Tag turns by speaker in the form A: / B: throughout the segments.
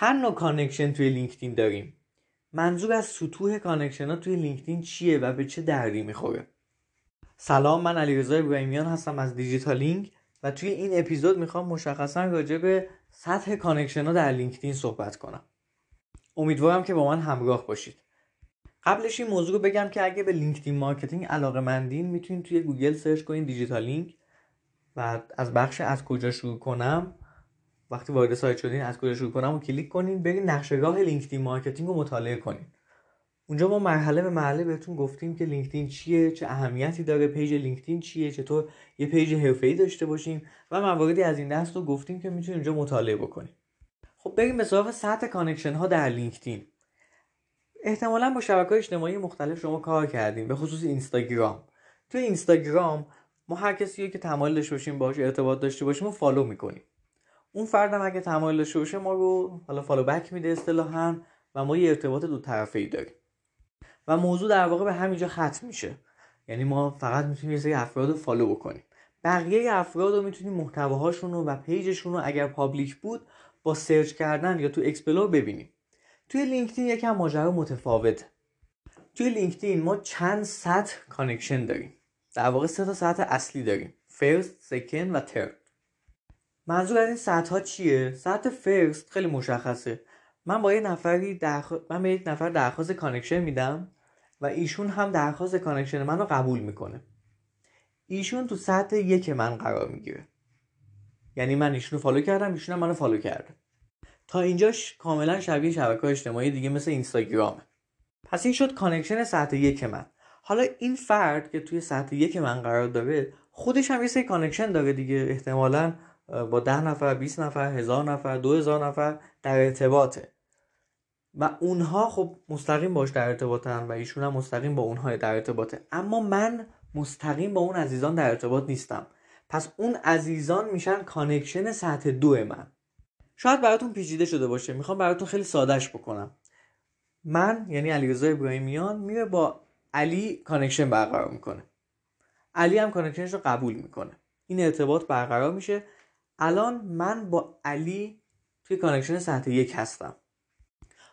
A: چند نوع connection توی لینکدین داریم؟ منظور از سطوح connection ها توی لینکدین چیه و به چه دردی می‌خوره؟ سلام من علیرضا ابراهیمیان هستم از دیجیتالینگ و توی این اپیزود می‌خوام مشخصا راجع به سطح connection ها در لینکدین صحبت کنم. امیدوارم که با من همراه باشید. قبلش این موضوع رو بگم که اگه به LinkedIn marketing علاقه مندین می‌تونید توی گوگل search کنین دیجیتالینگ و از بخش از کجا شروع کنم وقتی وارد سایت شدین از کجا شروع کنم؟ و کلیک کنین برین نقشه راه LinkedIn marketing رو مطالعه کنین. اونجا ما مرحله به مرحله بهتون گفتیم که لینکدین چیه چه اهمیتی داره page لینکدین چیه چطور یه page حرفه‌ای داشته باشیم و مواردی از این دست رو گفتیم که می‌تونیم اونجا مطالعه بکنیم خب بریم به سراغ سطح connection ها در لینکدین. احتمالا با شبکه اجتماعی مختلف شما کار کردیم به خصوص اینستاگرام. توی اینستاگرام ما هر کسی که تمایل داشته باشیم باهاش ارتباط داشته باشیم و follow می‌کنیم اون فردم اگه تمایل داشته باشه ما رو حالا follow back میده اصطلاحا و ما یه ارتباط دو طرفه ای داریم. و موضوع در واقع به همینجا ختم میشه. یعنی ما فقط می‌تونیم یه سری افراد رو follow بکنیم. بقیه افراد رو می‌تونیم محتواهاشون رو و page شون رو اگر public بود با search کردن یا تو explore ببینیم. توی لینکدین یکم ماجرا متفاوته. توی لینکدین ما چند سطح connection داریم. در واقع سه تا سطح اصلی داریم. first، second و third منظور از این سطح ها چیه؟ سطح first خیلی مشخصه. من با یه نفری درخ... من به یک نفر درخواست connection میدم و ایشون هم درخواست connection من رو قبول می‌کنه. ایشون تو سطح یک من قرار می‌گیره. یعنی من ایشون رو follow کردم ایشون هم منو follow کرده. تا اینجاش کاملا شبیه شبکه اجتماعی دیگه مثل اینستاگرامه. پس این شد connection سطح یک من. حالا این فرد که توی سطح یک من قرار داره خودش هم یه سری connection داره دیگه احتمالا با ده نفر 20 نفر هزار نفر دو هزار نفر در ارتباطه. و اونها خب مستقیم باش در ارتباطن و ایشون هم مستقیم با اونها در ارتباطه. اما من مستقیم با اون عزیزان در ارتباط نیستم. پس اون عزیزان میشن connection سطح دو من. شاید براتون پیچیده شده باشه. می‌خوام براتون خیلی سادهش بکنم. من یعنی علیرضا ابراهیمیان میره با علی connection برقرار می‌کنه. علی هم connection ش رو قبول می‌کنه. این ارتباط برقرار میشه. الان من با علی توی connection سطح یک هستم.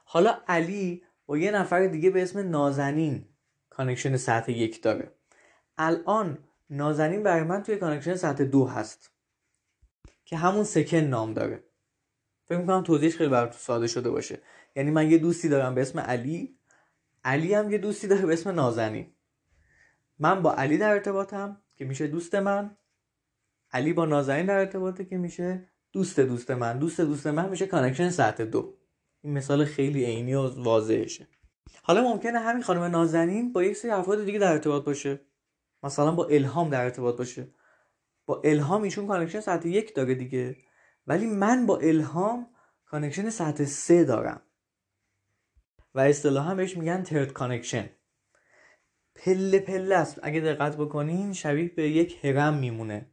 A: حالا علی با یه نفر دیگه به اسم نازنین connection سطح یک داره. الان نازنین برای من توی connection سطح دو هست که همون second نام داره. فکر می‌کنم توضیحش خیلی براتون ساده شده باشه. یعنی من یه دوستی دارم به اسم علی علی هم یه دوستی داره به اسم نازنین. من با علی در ارتباطم که میشه دوست من. علی با نازنین در ارتباطه که میشه دوست دوست من دوست دوست من میشه connection سطح دو. این مثال خیلی عینی و واضحشه. حالا ممکنه همین خانم نازنین با یک سری افراد دیگه در ارتباط باشه. مثلا با الهام در ارتباط باشه. با الهام ایشون connection سطح یک داره دیگه. ولی من با الهام connection سطح سه دارم. و اصطلاحا بهش میگن third connection پله پله است. اگه دقت بکنین شبیه به یک هرم میمونه.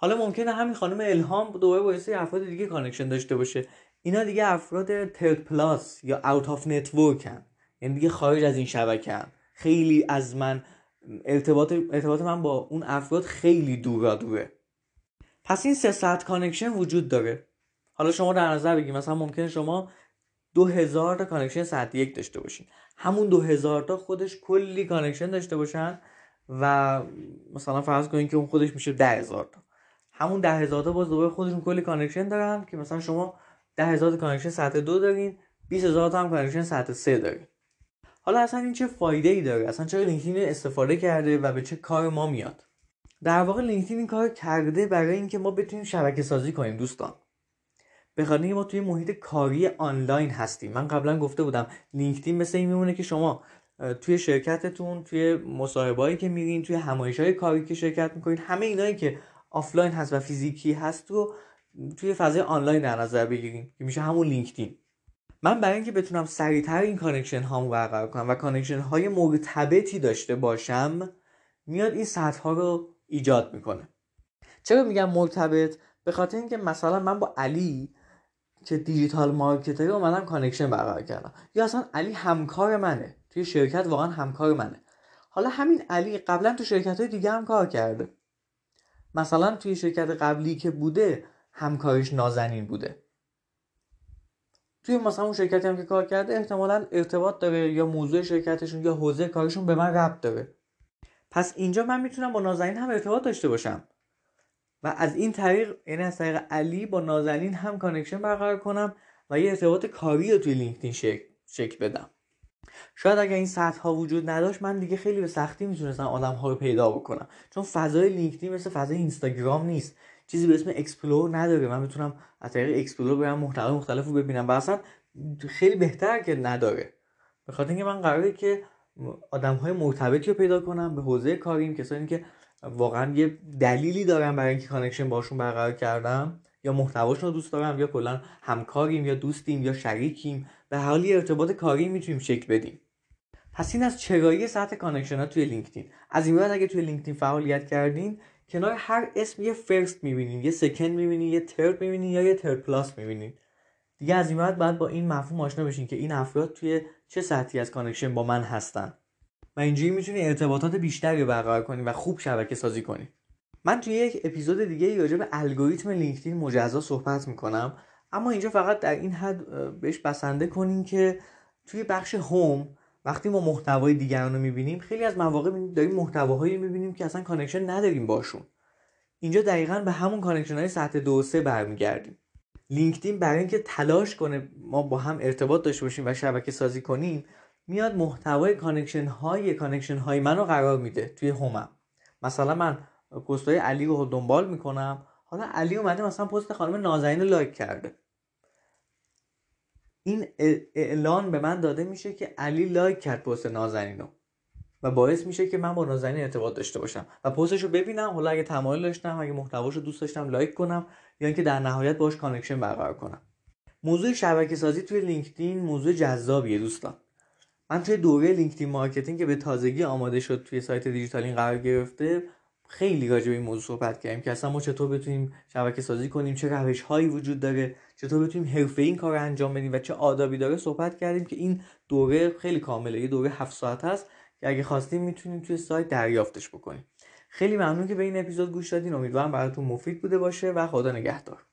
A: حالا ممکنه همین خانم الهام دوباره با سری افراد دیگه connection داشته باشه. اینا دیگه افراد third plus یا out of network ن یعنی دیگه خارج از این شبکه خیلی از من ارتباط ارتباط من با اون افراد خیلی دورا دوره. پس این سه سطح connection وجود داره. حالا شما در نظر بگید مثلا ممکنه شما دو هزار تا connection سطح یک داشته باشین. همون دو هزار تا خودش کلی connection داشته باشن و مثلا فرض کنید که اون خودش میشه ده هزار تا. همون ده هزار تا باز دوباره خودشون کلی connection دارن که مثلا شما ده هزار connection سطح دو دارین 20 هزار تا هم connection سطح سه دارین. حالا اصلا این چه فایده ای داره؟ اصلا چرا لینکدین استفاده کرده و به چه کار ما میاد؟ در واقع لینکدین این کار کرده برای اینکه ما بتونیم شبکه سازی کنیم دوستان. به خاطر ما توی محیط کاری آنلاین هستیم. من قبلا گفته بودم لینکدین مثل این میمونه که شما توی شرکتتون توی مصاحبه‌هایی که میرین توی همایش های کاری که شرکت می‌کنین همه اینایی که آفلاین هست و فیزیکی هست رو توی فضای آنلاین در نظر بگیریم که میشه همون لینکدین. من برای اینکه بتونم سریعتر این connection هامو برقرار کنم و connection های مرتبطی داشته باشم میاد این سطح ها رو ایجاد می‌کنه. چرا میگم مرتبط به خاطر اینکه مثلا من با علی که digital marketer ی اومدم connection برقرار کردم. یا اصلا علی همکار منه. توی شرکت واقعا همکار منه. حالا همین علی قبلا تو شرکت های دیگه هم کار کرده. مثلا توی شرکت قبلی که بوده همکارش نازنین بوده. توی مثلا اون شرکتی هم که کار کرده احتمالا ارتباط داره یا موضوع شرکتشون یا حوزه کارشون به من ربط داره. پس اینجا من می‌تونم با نازنین هم ارتباط داشته باشم. و از این طریق یعنی از طریق علی با نازنین هم connection برقرار کنم و یه ارتباط کاری رو توی لینکدین شکل بدم. شاید اگر این سطح ها وجود نداشت من دیگه خیلی به سختی می‌تونستم آدم ها رو پیدا بکنم. چون فضای لینکدین مثل فضای اینستاگرام نیست. چیزی به اسم Explore نداره. من می‌تونم از طریق Explore برم محتوای مختلف رو ببینم و اصلا خیلی بهتر که نداره. به خاطر اینکه من قراره که آدم های مرتبطی رو پیدا کنم به حوزه کاریم کسانی که واقعا یه دلیلی دارم برای اینکه connection باشون برقرار کردم. یا محتواشون رو دوست دارم یا کلا همکاریم یا دوستیم یا شریکیم. به هر حالی ارتباط کاری می‌تونیم شکل بدیم. پس این از چرایی سطح connection ها توی لینکدین. از این بعد اگه توی لینکدین فعالیت کردین کنار هر اسم یه first می‌بینین یه second می‌بینین یه third می‌بینین یا یه third plus می‌بینین. دیگه از این بعد باید با این مفهوم آشنا بشین که این افراد توی چه سطحی از connection با من هستن. و اینجوری می‌تونی ارتباطات بیشتری برقرار کنی و خوب شبکه سازی کنی. من توی یک اپیزود دیگه راجع به الگوریتم لینکدین مجزا صحبت می‌کنم. اما اینجا فقط در این حد بهش بسنده کنیم که توی بخش home وقتی ما محتوای دیگران رو می‌بینیم خیلی از مواقع داریم محتواهایی می‌بینیم که اصلا connection نداریم باشون. اینجا دقیقا به همون connection های سطح دو و سه برمیگردیم. لینکدین برای اینکه تلاش کنه ما با هم ارتباط داشته باشیم و شبکه سازی کنیم میاد محتوای connection های connection های منو قرار میده توی home م مثلا من پست های علی رو دنبال می‌کنم. حالا علی اومده مثلا پست خانم نازنین رو لایک کرده. این اعلان به من داده میشه که علی لایک کرد پست نازنین رو. و باعث میشه که من با نازنین ارتباط داشته باشم. و پستش رو ببینم حالا اگه تمایل داشتم اگه محتواش رو دوست داشتم لایک کنم یا اینکه در نهایت باش connection برقرار کنم. موضوع شبکه سازی توی لینکدین موضوع جذابیه دوستان. من توی دوره LinkedIn marketing که به تازگی آماده شد توی سایت دیجیتالین قرار گرفته خیلی راجع به این موضوع صحبت کردیم که اصلا ما چطور بتونیم شبکه سازی کنیم چه روش هایی وجود داره چطور بتونیم حرفه‌ای این کار رو انجام بدیم و چه آدابی داره صحبت کردیم که این دوره خیلی کامله یه دوره هفت ساعت هست که اگه خواستیم می‌تونیم توی سایت دریافتش بکنیم. خیلی ممنون که به این اپیزود گوش دادین امیدوارم براتون مفید بوده باشه و خدا نگهدار.